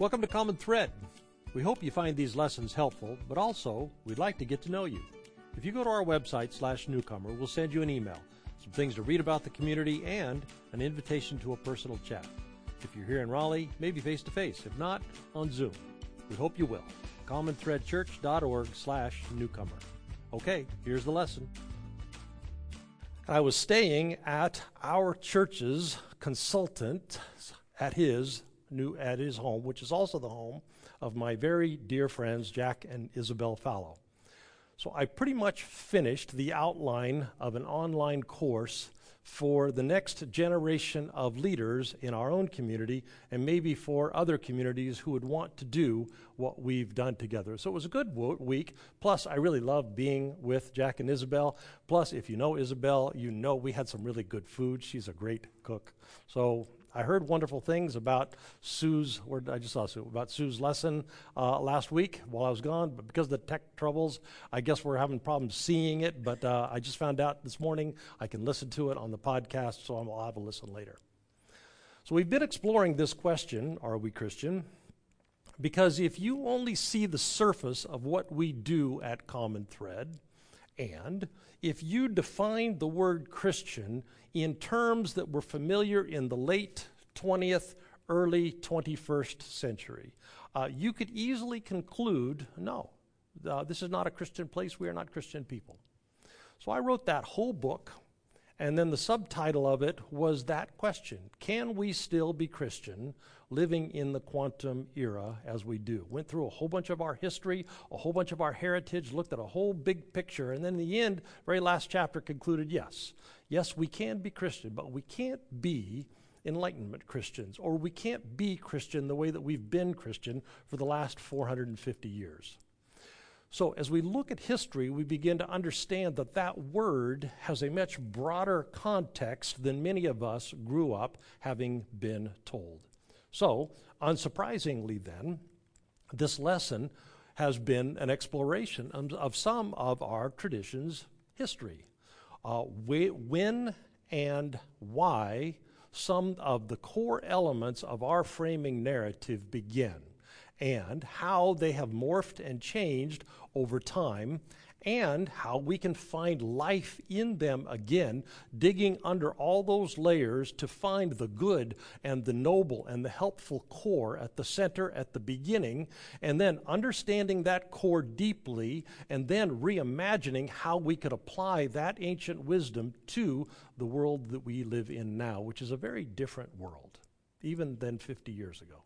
Welcome to Common Thread. We hope you find these lessons helpful, but also we'd like to get to know you. If you go to our website slash newcomer, we'll send you an email, some things to read about the community, and an invitation to a personal chat. If you're here in Raleigh, maybe face to face. If not, on Zoom. We hope you will. commonthreadchurch.org slash newcomer. Okay, here's the lesson. I was staying at our church's consultant at his new at his home, which is also the home of my very dear friends Jack and Isabel Fallow. So I pretty much finished the outline of an online course for the next generation of leaders in our own community and maybe for other communities who would want to do what we've done together. So it was a good week. Plus, I really loved being with Jack and Isabel. Plus, if you know Isabel, you know we had some really good food. She's a great cook. So I heard wonderful things about Sue's, I just saw Sue, about Sue's lesson uh, last week while I was gone, but because of the tech troubles, I guess we're having problems seeing it. But uh, I just found out this morning I can listen to it on the podcast, so I'll have a listen later. So we've been exploring this question Are we Christian? Because if you only see the surface of what we do at Common Thread, and if you defined the word Christian in terms that were familiar in the late 20th, early 21st century, uh, you could easily conclude no, uh, this is not a Christian place. We are not Christian people. So I wrote that whole book and then the subtitle of it was that question Can we still be Christian living in the quantum era as we do? Went through a whole bunch of our history, a whole bunch of our heritage, looked at a whole big picture, and then in the end, very last chapter concluded yes, yes, we can be Christian, but we can't be Enlightenment Christians, or we can't be Christian the way that we've been Christian for the last 450 years. So, as we look at history, we begin to understand that that word has a much broader context than many of us grew up having been told. So, unsurprisingly, then, this lesson has been an exploration of some of our tradition's history. Uh, when and why some of the core elements of our framing narrative begin and how they have morphed and changed over time, and how we can find life in them again, digging under all those layers to find the good and the noble and the helpful core at the center, at the beginning, and then understanding that core deeply, and then reimagining how we could apply that ancient wisdom to the world that we live in now, which is a very different world, even than 50 years ago.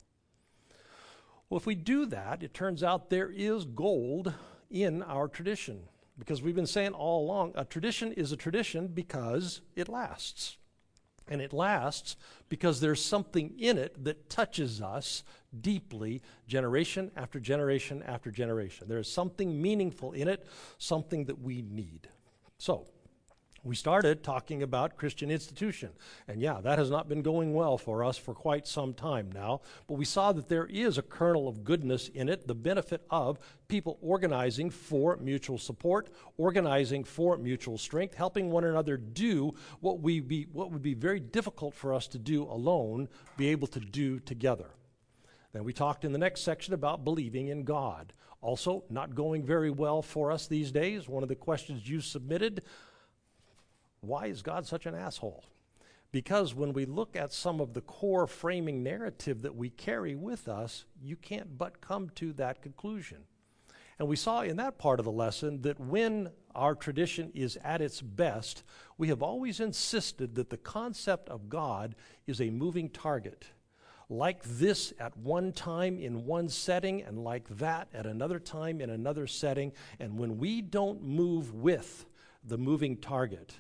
Well, if we do that, it turns out there is gold in our tradition. Because we've been saying all along a tradition is a tradition because it lasts. And it lasts because there's something in it that touches us deeply, generation after generation after generation. There is something meaningful in it, something that we need. So, we started talking about Christian institution. And yeah, that has not been going well for us for quite some time now. But we saw that there is a kernel of goodness in it, the benefit of people organizing for mutual support, organizing for mutual strength, helping one another do what, we be, what would be very difficult for us to do alone, be able to do together. Then we talked in the next section about believing in God. Also, not going very well for us these days. One of the questions you submitted why is God such an asshole? Because when we look at some of the core framing narrative that we carry with us, you can't but come to that conclusion. And we saw in that part of the lesson that when our tradition is at its best, we have always insisted that the concept of God is a moving target. Like this at one time in one setting, and like that at another time in another setting. And when we don't move with the moving target,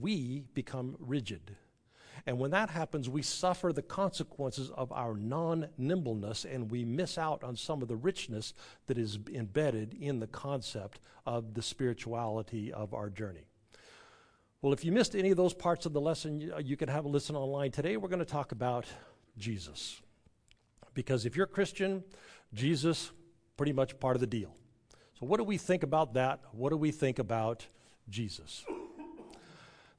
we become rigid. And when that happens, we suffer the consequences of our non nimbleness and we miss out on some of the richness that is embedded in the concept of the spirituality of our journey. Well, if you missed any of those parts of the lesson, you, can have a listen online. Today, we're going to talk about Jesus. Because if you're a Christian, Jesus, pretty much part of the deal. So, what do we think about that? What do we think about Jesus?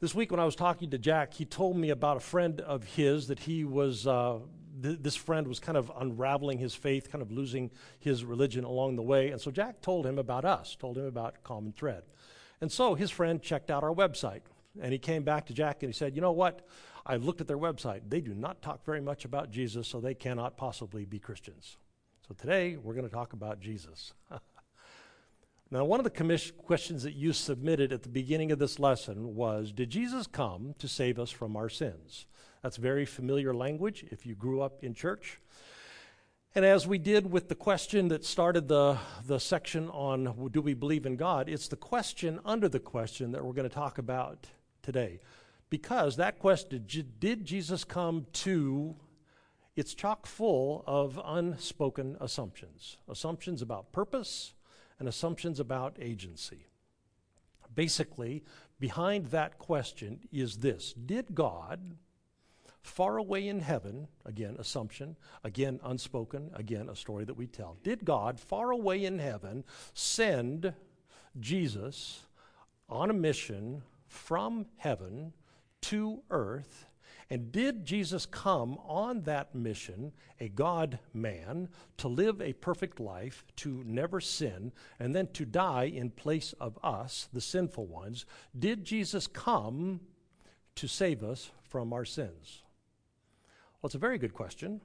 This week, when I was talking to Jack, he told me about a friend of his that he was uh, th- this friend was kind of unraveling his faith, kind of losing his religion along the way. And so Jack told him about us, told him about Common Thread. And so his friend checked out our website. And he came back to Jack and he said, You know what? I looked at their website. They do not talk very much about Jesus, so they cannot possibly be Christians. So today we're going to talk about Jesus. now, one of the questions that you submitted at the beginning of this lesson was Did Jesus come to save us from our sins? That's very familiar language if you grew up in church. And as we did with the question that started the, the section on do we believe in God, it's the question under the question that we're going to talk about today. Because that question, did Jesus come to, it's chock full of unspoken assumptions assumptions about purpose and assumptions about agency. Basically, behind that question is this Did God, far away in heaven, again, assumption, again, unspoken, again, a story that we tell, did God, far away in heaven, send Jesus on a mission from heaven to earth. And did Jesus come on that mission, a God man, to live a perfect life, to never sin, and then to die in place of us, the sinful ones? Did Jesus come to save us from our sins? Well, it's a very good question.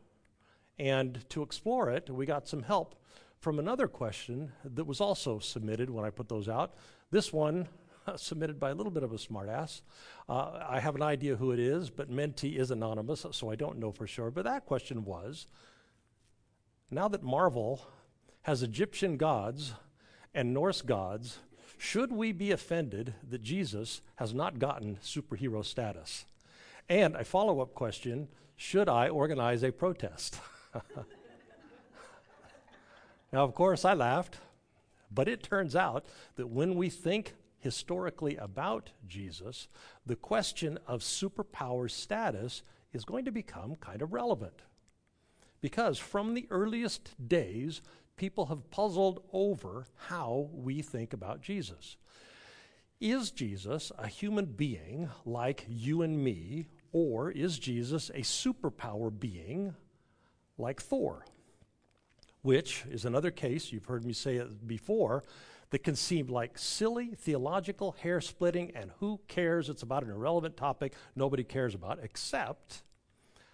And to explore it, we got some help from another question that was also submitted when I put those out. This one submitted by a little bit of a smartass. Uh, I have an idea who it is, but Menti is anonymous, so I don't know for sure. But that question was now that Marvel has Egyptian gods and Norse gods, should we be offended that Jesus has not gotten superhero status? And a follow up question should I organize a protest? now, of course, I laughed, but it turns out that when we think historically about Jesus, the question of superpower status is going to become kind of relevant. Because from the earliest days, people have puzzled over how we think about Jesus. Is Jesus a human being like you and me, or is Jesus a superpower being like Thor? Which is another case, you've heard me say it before, that can seem like silly, theological, hair splitting, and who cares? It's about an irrelevant topic nobody cares about, except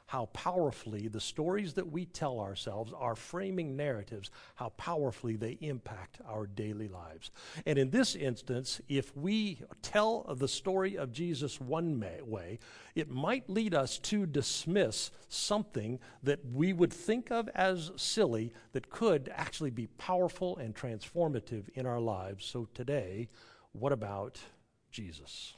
how powerfully the stories that we tell ourselves are framing narratives, how powerfully they impact our daily lives. And in this instance, if we tell the story of Jesus one way, it might lead us to dismiss something that we would think of as silly that could actually be powerful and transformative in our lives. So today, what about Jesus?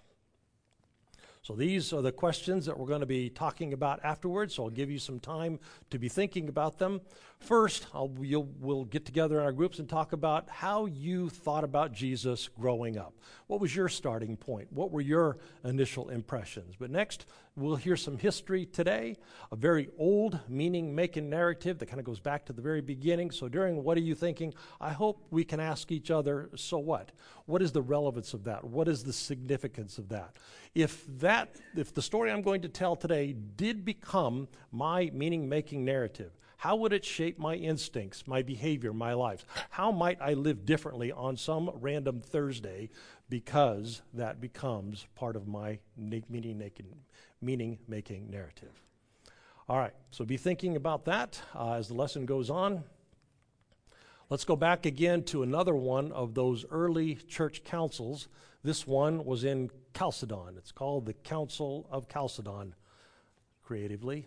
So these are the questions that we're going to be talking about afterwards. So I'll give you some time to be thinking about them. First, we'll get together in our groups and talk about how you thought about Jesus growing up. What was your starting point? What were your initial impressions? But next, we'll hear some history today, a very old meaning making narrative that kind of goes back to the very beginning. So during What Are You Thinking? I hope we can ask each other, so what? What is the relevance of that? What is the significance of that? If that, if the story I'm going to tell today did become my meaning making narrative, how would it shape my instincts, my behavior, my life? How might I live differently on some random Thursday because that becomes part of my meaning making narrative? All right, so be thinking about that uh, as the lesson goes on. Let's go back again to another one of those early church councils. This one was in Chalcedon. It's called the Council of Chalcedon, creatively.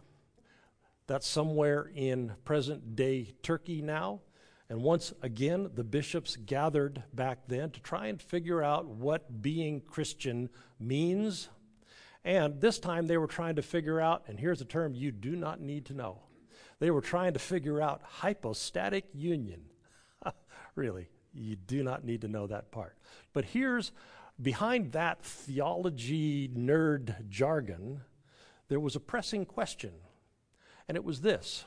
That's somewhere in present day Turkey now. And once again, the bishops gathered back then to try and figure out what being Christian means. And this time they were trying to figure out, and here's a term you do not need to know. They were trying to figure out hypostatic union. really, you do not need to know that part. But here's behind that theology nerd jargon, there was a pressing question and it was this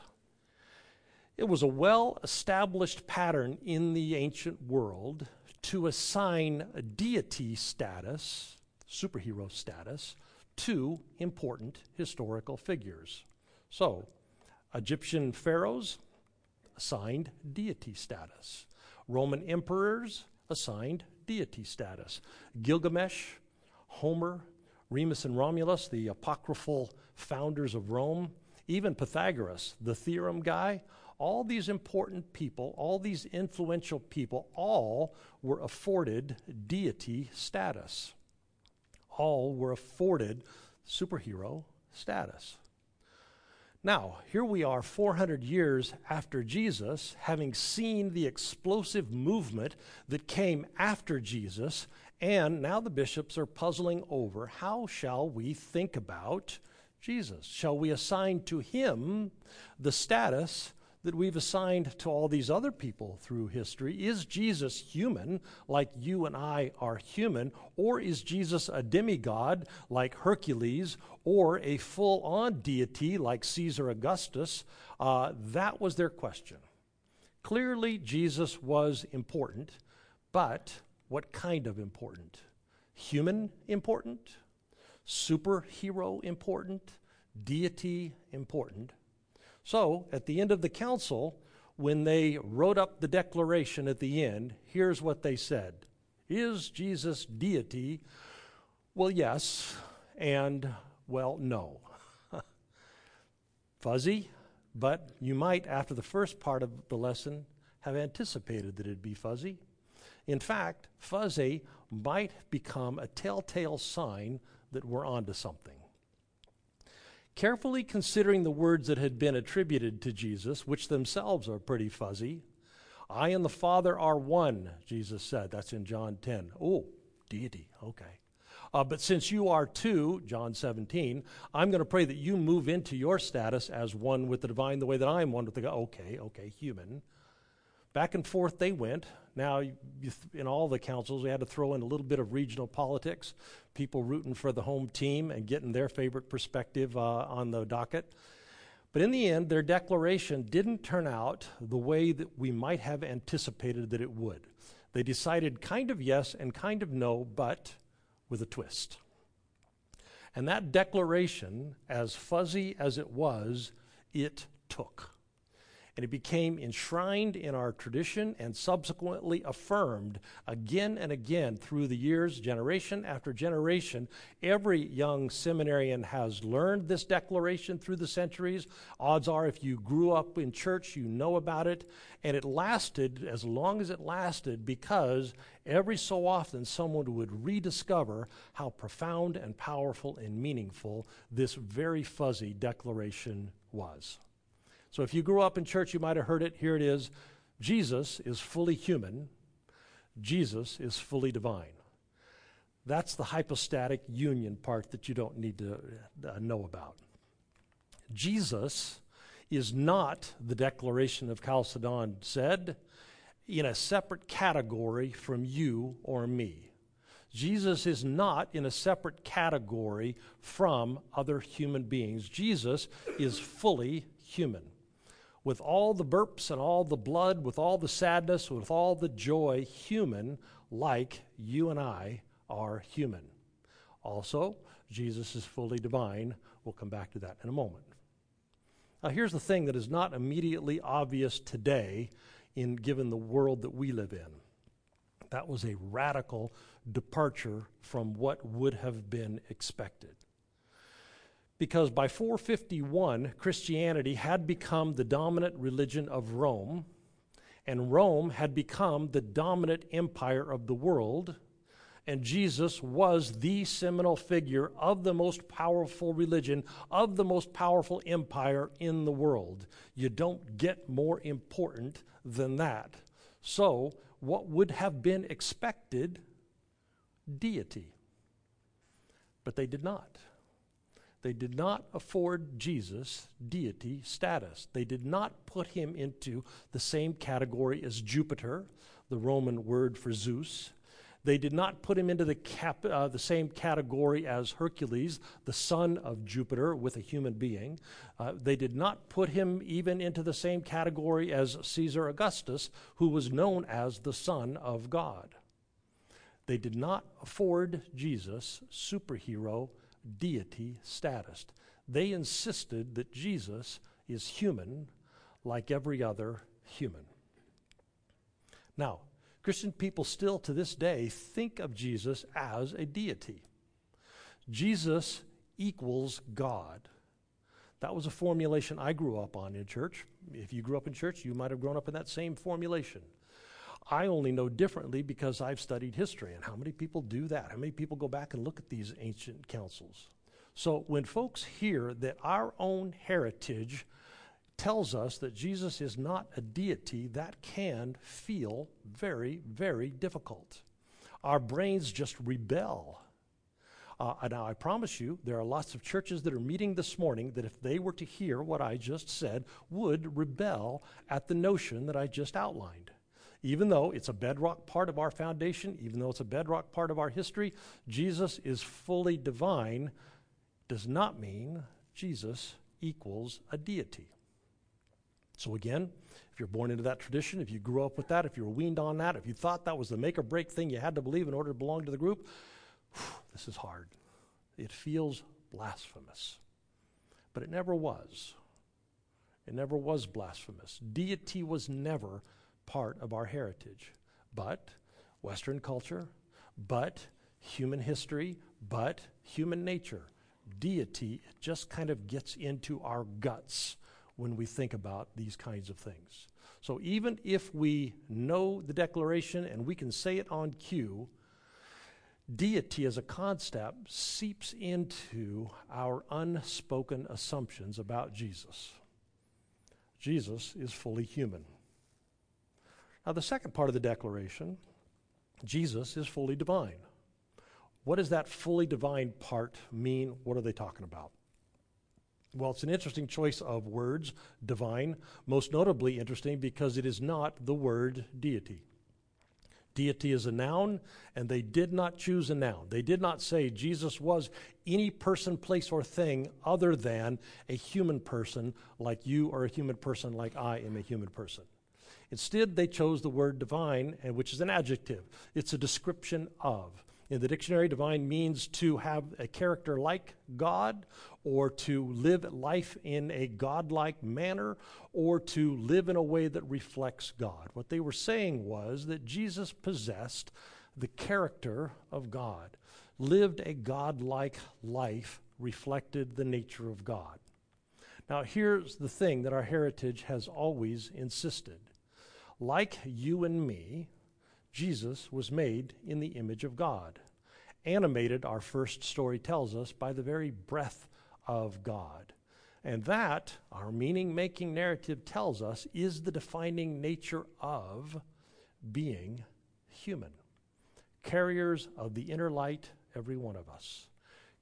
it was a well established pattern in the ancient world to assign a deity status, superhero status, to important historical figures. So, Egyptian pharaohs assigned deity status. Roman emperors assigned deity status. Gilgamesh, Homer, Remus and Romulus, the apocryphal founders of Rome, even Pythagoras, the theorem guy, all these important people, all these influential people, all were afforded deity status. All were afforded superhero status. Now, here we are 400 years after Jesus, having seen the explosive movement that came after Jesus, and now the bishops are puzzling over how shall we think about Jesus? Shall we assign to him the status that we've assigned to all these other people through history. Is Jesus human, like you and I are human, or is Jesus a demigod, like Hercules, or a full on deity, like Caesar Augustus? Uh, that was their question. Clearly, Jesus was important, but what kind of important? Human important? Superhero important? Deity important? So, at the end of the council, when they wrote up the declaration at the end, here's what they said Is Jesus deity? Well, yes, and well, no. Fuzzy, but you might, after the first part of the lesson, have anticipated that it'd be fuzzy. In fact, fuzzy might become a telltale sign that we're onto something. Carefully considering the words that had been attributed to Jesus, which themselves are pretty fuzzy, I and the Father are one, Jesus said. That's in John 10. Oh, deity, okay. Uh, but since you are two, John 17, I'm going to pray that you move into your status as one with the divine the way that I'm one with the God. Okay, okay, human. Back and forth they went. Now, in all the councils, we had to throw in a little bit of regional politics, people rooting for the home team and getting their favorite perspective uh, on the docket. But in the end, their declaration didn't turn out the way that we might have anticipated that it would. They decided kind of yes and kind of no, but with a twist. And that declaration, as fuzzy as it was, it took and it became enshrined in our tradition and subsequently affirmed again and again through the years, generation after generation. Every young seminarian has learned this declaration through the centuries. Odds are, if you grew up in church, you know about it. And it lasted as long as it lasted because every so often someone would rediscover how profound and powerful and meaningful this very fuzzy declaration was. So if you grew up in church, you might have heard it. Here it is Jesus is fully human, Jesus is fully divine. That's the hypostatic union part that you don't need to uh, know about. Jesus is not, the Declaration of Chalcedon said, in a separate category from you or me. Jesus is not in a separate category from other human beings. Jesus is fully human with all the burps and all the blood, with all the sadness, with all the joy, human, like you and I are human. Also, Jesus is fully divine. We'll come back to that in a moment. Now, here's the thing that is not immediately obvious today, in given the world that we live in. That was a radical departure from what would have been expected because by 451, Christianity had become the dominant religion of Rome, and Rome had become the dominant empire of the world, and Jesus was the seminal figure of the most powerful religion, of the most powerful empire in the world. You don't get more important than that. So, what would have been expected? Deity. But they did not. They did not afford Jesus deity status. They did not put him into the same category as Jupiter, the Roman word for Zeus. They did not put him into the, cap, uh, the same category as Hercules, the son of Jupiter, with a human being. Uh, they did not put him even into the same category as Caesar Augustus, who was known as the Son of God. They did not afford Jesus superhero deity status. They insisted that Jesus is human like every other human. Now, Christian people still to this day think of Jesus as a deity. Jesus equals God. That was a formulation I grew up on in church. If you grew up in church, you might have grown up in that same formulation. I only know differently because I've studied history. And how many people do that? How many people go back and look at these ancient councils? So when folks hear that our own heritage tells us that Jesus is not a deity, that can feel very, very difficult. Our brains just rebel. Uh, now, I promise you, there are lots of churches that are meeting this morning that, if they were to hear what I just said, would rebel at the notion that I just outlined. Even though it's a bedrock part of our foundation, even though it's a bedrock part of our history, Jesus is fully divine does not mean Jesus equals a deity. So, again, if you're born into that tradition, if you grew up with that, if you were weaned on that, if you thought that was the make or break thing you had to believe in order to belong to the group, this is hard. It feels blasphemous. But it never was. It never was blasphemous. Deity was never part of our heritage. But Western culture, but human history, but human nature deity it just kind of gets into our guts when we think about these kinds of things. So even if we know the declaration and we can say it on cue, deity as a concept seeps into our unspoken assumptions about Jesus. Jesus is fully human. Now, the second part of the declaration Jesus is fully divine. What does that fully divine part mean? What are they talking about? Well, it's an interesting choice of words, divine, most notably interesting because it is not the word deity. Deity is a noun, and they did not choose a noun. They did not say Jesus was any person, place, or thing other than a human person like you are a human person like I am a human person. Instead, they chose the word divine, which is an adjective. It's a description of. In the dictionary, divine means to have a character like God, or to live life in a godlike manner, or to live in a way that reflects God. What they were saying was that Jesus possessed the character of God, lived a godlike life, reflected the nature of God. Now, here's the thing that our heritage has always insisted. Like you and me, Jesus was made in the image of God, animated, our first story tells us, by the very breath of God. And that, our meaning making narrative tells us, is the defining nature of being human. Carriers of the inner light, every one of us.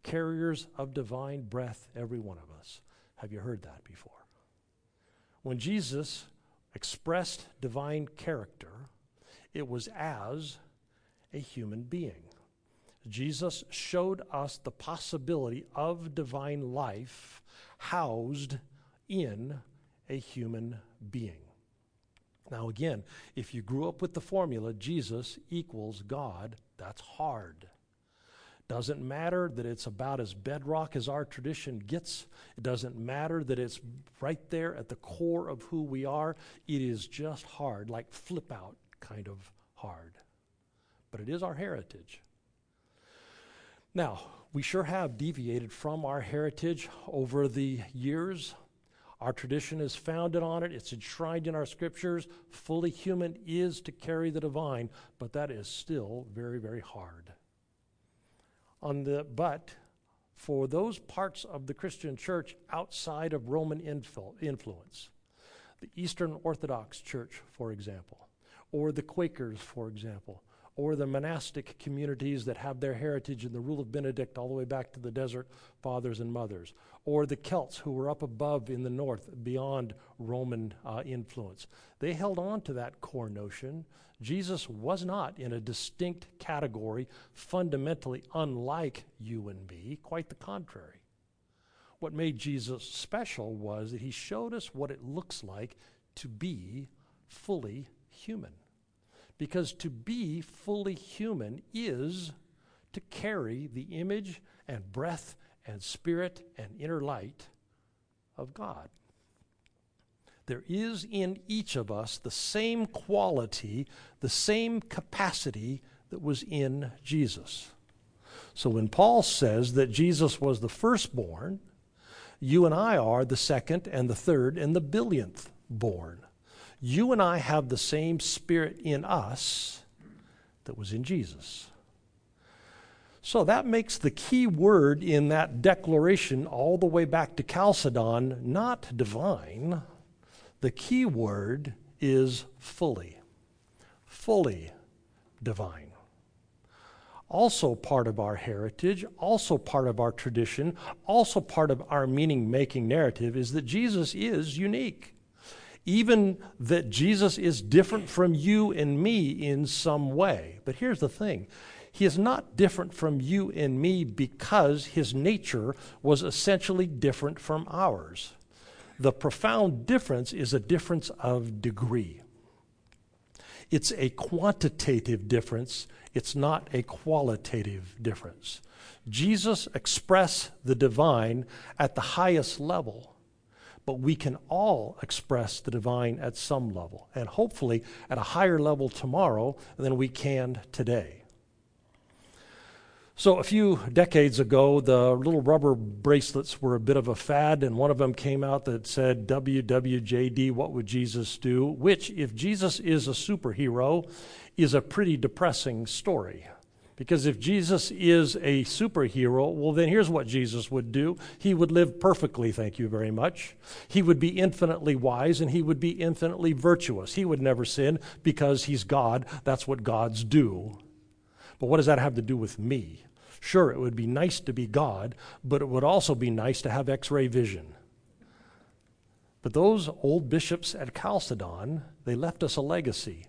Carriers of divine breath, every one of us. Have you heard that before? When Jesus expressed divine character, it was as a human being. Jesus showed us the possibility of divine life housed in a human being. Now, again, if you grew up with the formula Jesus equals God, that's hard. Doesn't matter that it's about as bedrock as our tradition gets. It doesn't matter that it's right there at the core of who we are. It is just hard, like flip out kind of hard. But it is our heritage. Now, we sure have deviated from our heritage over the years. Our tradition is founded on it, it's enshrined in our scriptures. Fully human is to carry the divine, but that is still very, very hard. On the, but for those parts of the Christian church outside of Roman influence, the Eastern Orthodox Church, for example, or the Quakers, for example, or the monastic communities that have their heritage in the rule of Benedict all the way back to the desert fathers and mothers, or the Celts who were up above in the north beyond Roman uh, influence. They held on to that core notion. Jesus was not in a distinct category, fundamentally unlike you and me, quite the contrary. What made Jesus special was that he showed us what it looks like to be fully human. Because to be fully human is to carry the image and breath and spirit and inner light of God. There is in each of us the same quality, the same capacity that was in Jesus. So when Paul says that Jesus was the firstborn, you and I are the second and the third and the billionth born. You and I have the same spirit in us that was in Jesus. So that makes the key word in that declaration all the way back to Chalcedon not divine. The key word is fully. Fully divine. Also part of our heritage, also part of our tradition, also part of our meaning making narrative is that Jesus is unique. Even that Jesus is different from you and me in some way. But here's the thing he is not different from you and me because his nature was essentially different from ours. The profound difference is a difference of degree. It's a quantitative difference, it's not a qualitative difference. Jesus expressed the divine at the highest level, but we can all express the divine at some level, and hopefully at a higher level tomorrow than we can today. So, a few decades ago, the little rubber bracelets were a bit of a fad, and one of them came out that said, WWJD, what would Jesus do? Which, if Jesus is a superhero, is a pretty depressing story. Because if Jesus is a superhero, well, then here's what Jesus would do. He would live perfectly, thank you very much. He would be infinitely wise and he would be infinitely virtuous. He would never sin because he's God. That's what gods do. But what does that have to do with me? Sure, it would be nice to be God, but it would also be nice to have x ray vision. But those old bishops at Chalcedon, they left us a legacy.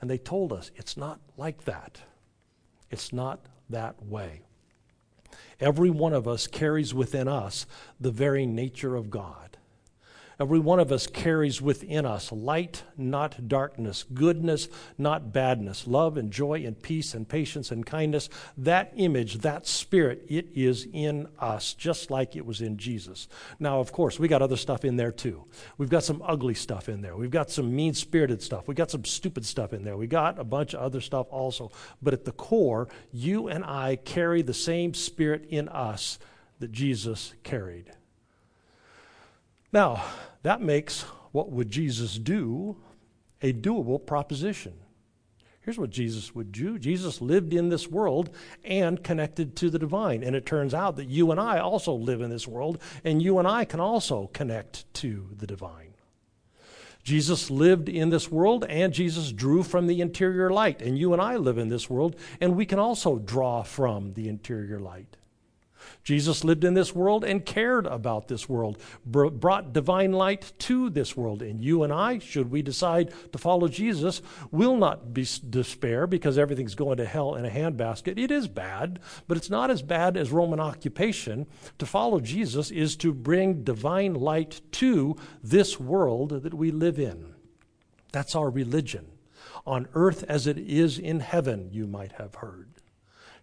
And they told us it's not like that. It's not that way. Every one of us carries within us the very nature of God. Every one of us carries within us light, not darkness, goodness, not badness, love and joy and peace and patience and kindness. That image, that spirit, it is in us, just like it was in Jesus. Now, of course, we got other stuff in there too. We've got some ugly stuff in there. We've got some mean spirited stuff. We've got some stupid stuff in there. We got a bunch of other stuff also. But at the core, you and I carry the same spirit in us that Jesus carried. Now, that makes what would Jesus do a doable proposition. Here's what Jesus would do Jesus lived in this world and connected to the divine. And it turns out that you and I also live in this world, and you and I can also connect to the divine. Jesus lived in this world, and Jesus drew from the interior light. And you and I live in this world, and we can also draw from the interior light. Jesus lived in this world and cared about this world, brought divine light to this world. And you and I, should we decide to follow Jesus, will not be despair because everything's going to hell in a handbasket. It is bad, but it's not as bad as Roman occupation. To follow Jesus is to bring divine light to this world that we live in. That's our religion. On earth as it is in heaven, you might have heard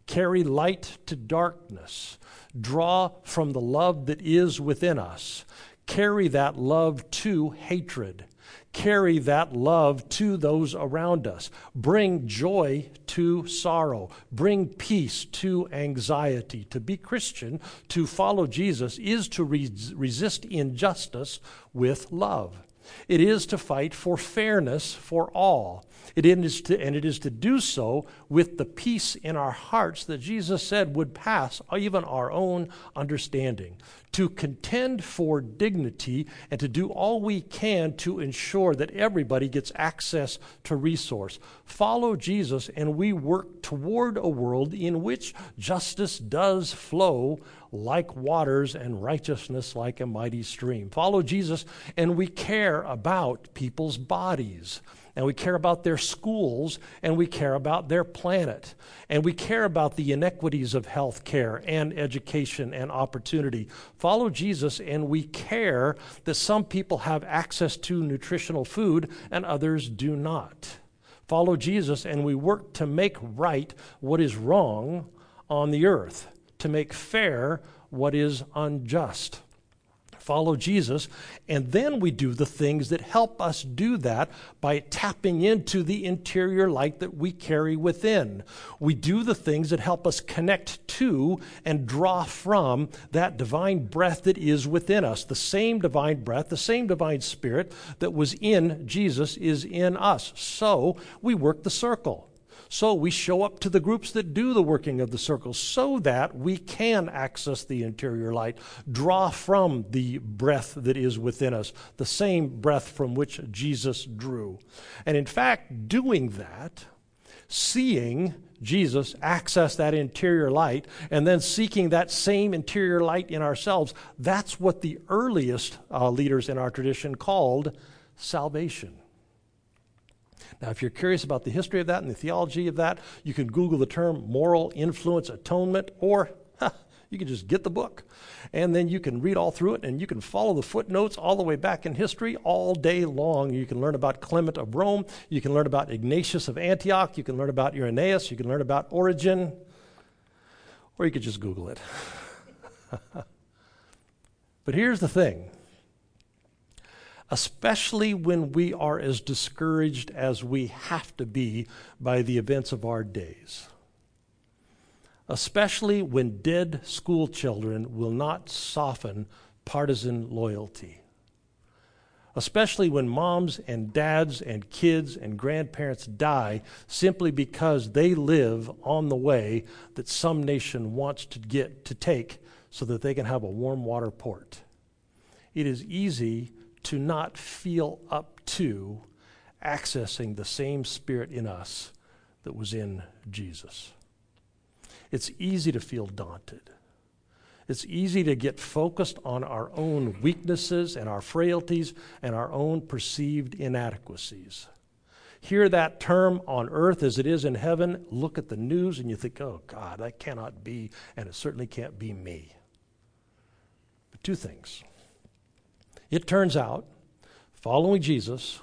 carry light to darkness, draw from the love that is within us, carry that love to hatred, carry that love to those around us, bring joy to sorrow, bring peace to anxiety. To be Christian, to follow Jesus, is to re- resist injustice with love. It is to fight for fairness for all. It is to, and it is to do so with the peace in our hearts that Jesus said would pass even our own understanding. To contend for dignity and to do all we can to ensure that everybody gets access to resource. Follow Jesus, and we work toward a world in which justice does flow like waters and righteousness like a mighty stream. Follow Jesus, and we care about people's bodies and we care about their schools, and we care about their planet, and we care about the inequities of health care and education and opportunity. Follow Jesus, and we care that some people have access to nutritional food and others do not. Follow Jesus, and we work to make right what is wrong on the earth, to make fair what is unjust follow Jesus. And then we do the things that help us do that by tapping into the interior light that we carry within. We do the things that help us connect to and draw from that divine breath that is within us. The same divine breath, the same divine spirit that was in Jesus is in us. So we work the circle. So we show up to the groups that do the working of the circle so that we can access the interior light, draw from the breath that is within us, the same breath from which Jesus drew. And in fact, doing that, seeing Jesus access that interior light and then seeking that same interior light in ourselves, that's what the earliest uh, leaders in our tradition called salvation. Now, if you're curious about the history of that and the theology of that, you can Google the term moral influence atonement, or huh, you can just get the book. And then you can read all through it, and you can follow the footnotes all the way back in history all day long. You can learn about Clement of Rome, you can learn about Ignatius of Antioch, you can learn about Irenaeus, you can learn about Origen, or you could just Google it. but here's the thing especially when we are as discouraged as we have to be by the events of our days. Especially when dead school children will not soften partisan loyalty. Especially when moms and dads and kids and grandparents die simply because they live on the way that some nation wants to get to take so that they can have a warm water port. It is easy to not feel up to accessing the same spirit in us that was in Jesus. It's easy to feel daunted. It's easy to get focused on our own weaknesses and our frailties and our own perceived inadequacies. Hear that term on earth as it is in heaven, look at the news, and you think, oh God, that cannot be, and it certainly can't be me. But two things. It turns out, following Jesus,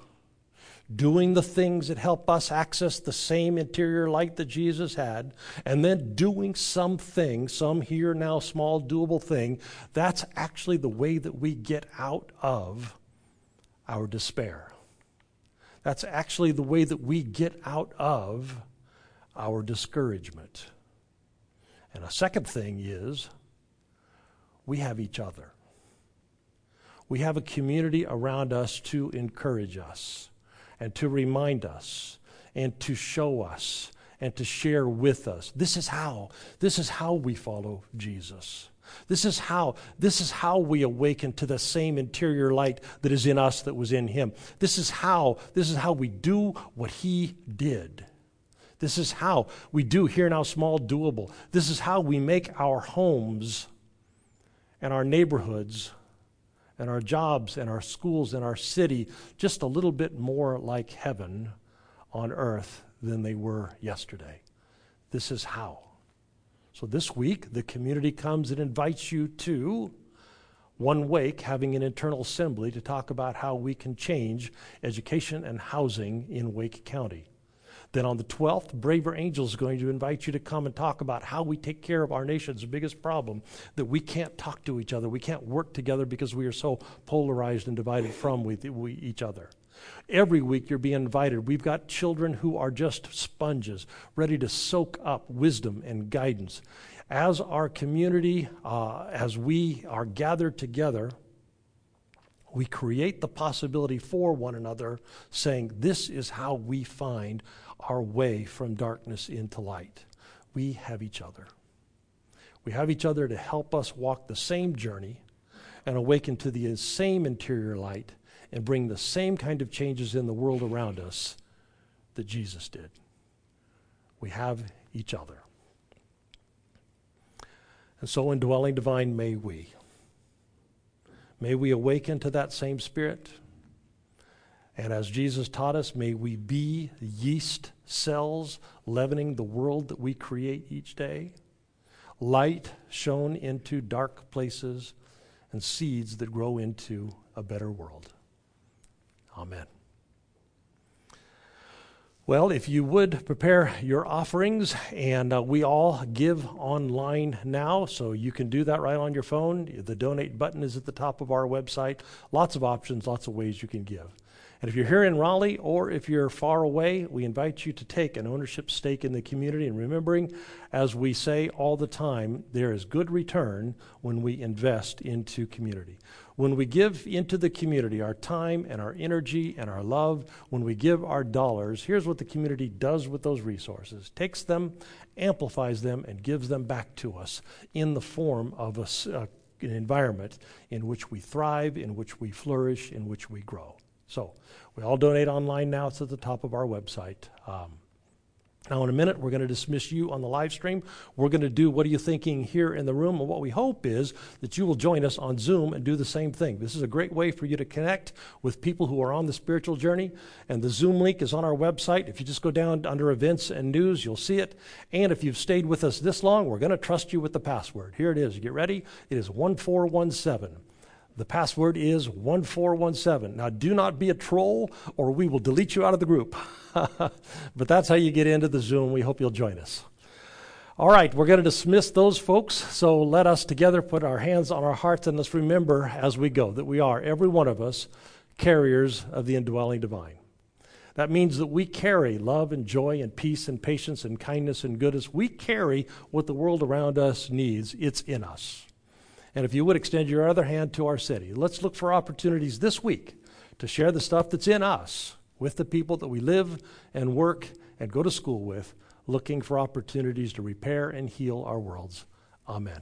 doing the things that help us access the same interior light that Jesus had, and then doing something, some here now small doable thing, that's actually the way that we get out of our despair. That's actually the way that we get out of our discouragement. And a second thing is we have each other we have a community around us to encourage us and to remind us and to show us and to share with us. This is how. This is how we follow Jesus. This is how this is how we awaken to the same interior light that is in us that was in him. This is how this is how we do what he did. This is how we do here now small doable. This is how we make our homes and our neighborhoods and our jobs and our schools and our city just a little bit more like heaven on earth than they were yesterday. This is how. So this week, the community comes and invites you to one wake having an internal assembly to talk about how we can change education and housing in Wake County. Then on the 12th, Braver Angels is going to invite you to come and talk about how we take care of our nation's biggest problem that we can't talk to each other. We can't work together because we are so polarized and divided from we, we, each other. Every week you're being invited. We've got children who are just sponges, ready to soak up wisdom and guidance. As our community, uh, as we are gathered together, we create the possibility for one another, saying, This is how we find our way from darkness into light. We have each other. We have each other to help us walk the same journey and awaken to the same interior light and bring the same kind of changes in the world around us that Jesus did. We have each other. And so, indwelling divine, may we. May we awaken to that same spirit and as Jesus taught us, may we be yeast cells leavening the world that we create each day, light shown into dark places, and seeds that grow into a better world. Amen. Well, if you would prepare your offerings, and uh, we all give online now, so you can do that right on your phone. The donate button is at the top of our website. Lots of options, lots of ways you can give. And if you're here in Raleigh or if you're far away, we invite you to take an ownership stake in the community. And remembering, as we say all the time, there is good return when we invest into community. When we give into the community our time and our energy and our love, when we give our dollars, here's what the community does with those resources takes them, amplifies them, and gives them back to us in the form of a, an environment in which we thrive, in which we flourish, in which we grow. So we all donate online now. It's at the top of our website. Um, now, in a minute, we're going to dismiss you on the live stream. We're going to do what are you thinking here in the room, and what we hope is that you will join us on Zoom and do the same thing. This is a great way for you to connect with people who are on the spiritual journey, and the Zoom link is on our website. If you just go down under events and news, you'll see it. And if you've stayed with us this long, we're going to trust you with the password. Here it is. Get ready. It is 1417. The password is 1417. Now, do not be a troll or we will delete you out of the group. but that's how you get into the Zoom. We hope you'll join us. All right, we're going to dismiss those folks. So let us together put our hands on our hearts and let's remember as we go that we are, every one of us, carriers of the indwelling divine. That means that we carry love and joy and peace and patience and kindness and goodness. We carry what the world around us needs, it's in us. And if you would extend your other hand to our city, let's look for opportunities this week to share the stuff that's in us with the people that we live and work and go to school with, looking for opportunities to repair and heal our worlds. Amen.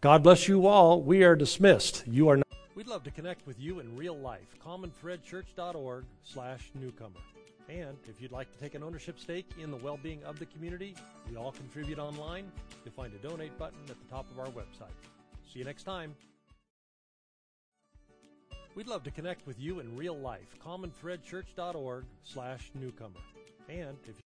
God bless you all. We are dismissed. You are not. We'd love to connect with you in real life. CommonThreadChurch.org slash newcomer. And if you'd like to take an ownership stake in the well-being of the community, we all contribute online. You'll find a donate button at the top of our website. See you next time. We'd love to connect with you in real life. CommonThreadChurch.org slash newcomer. And if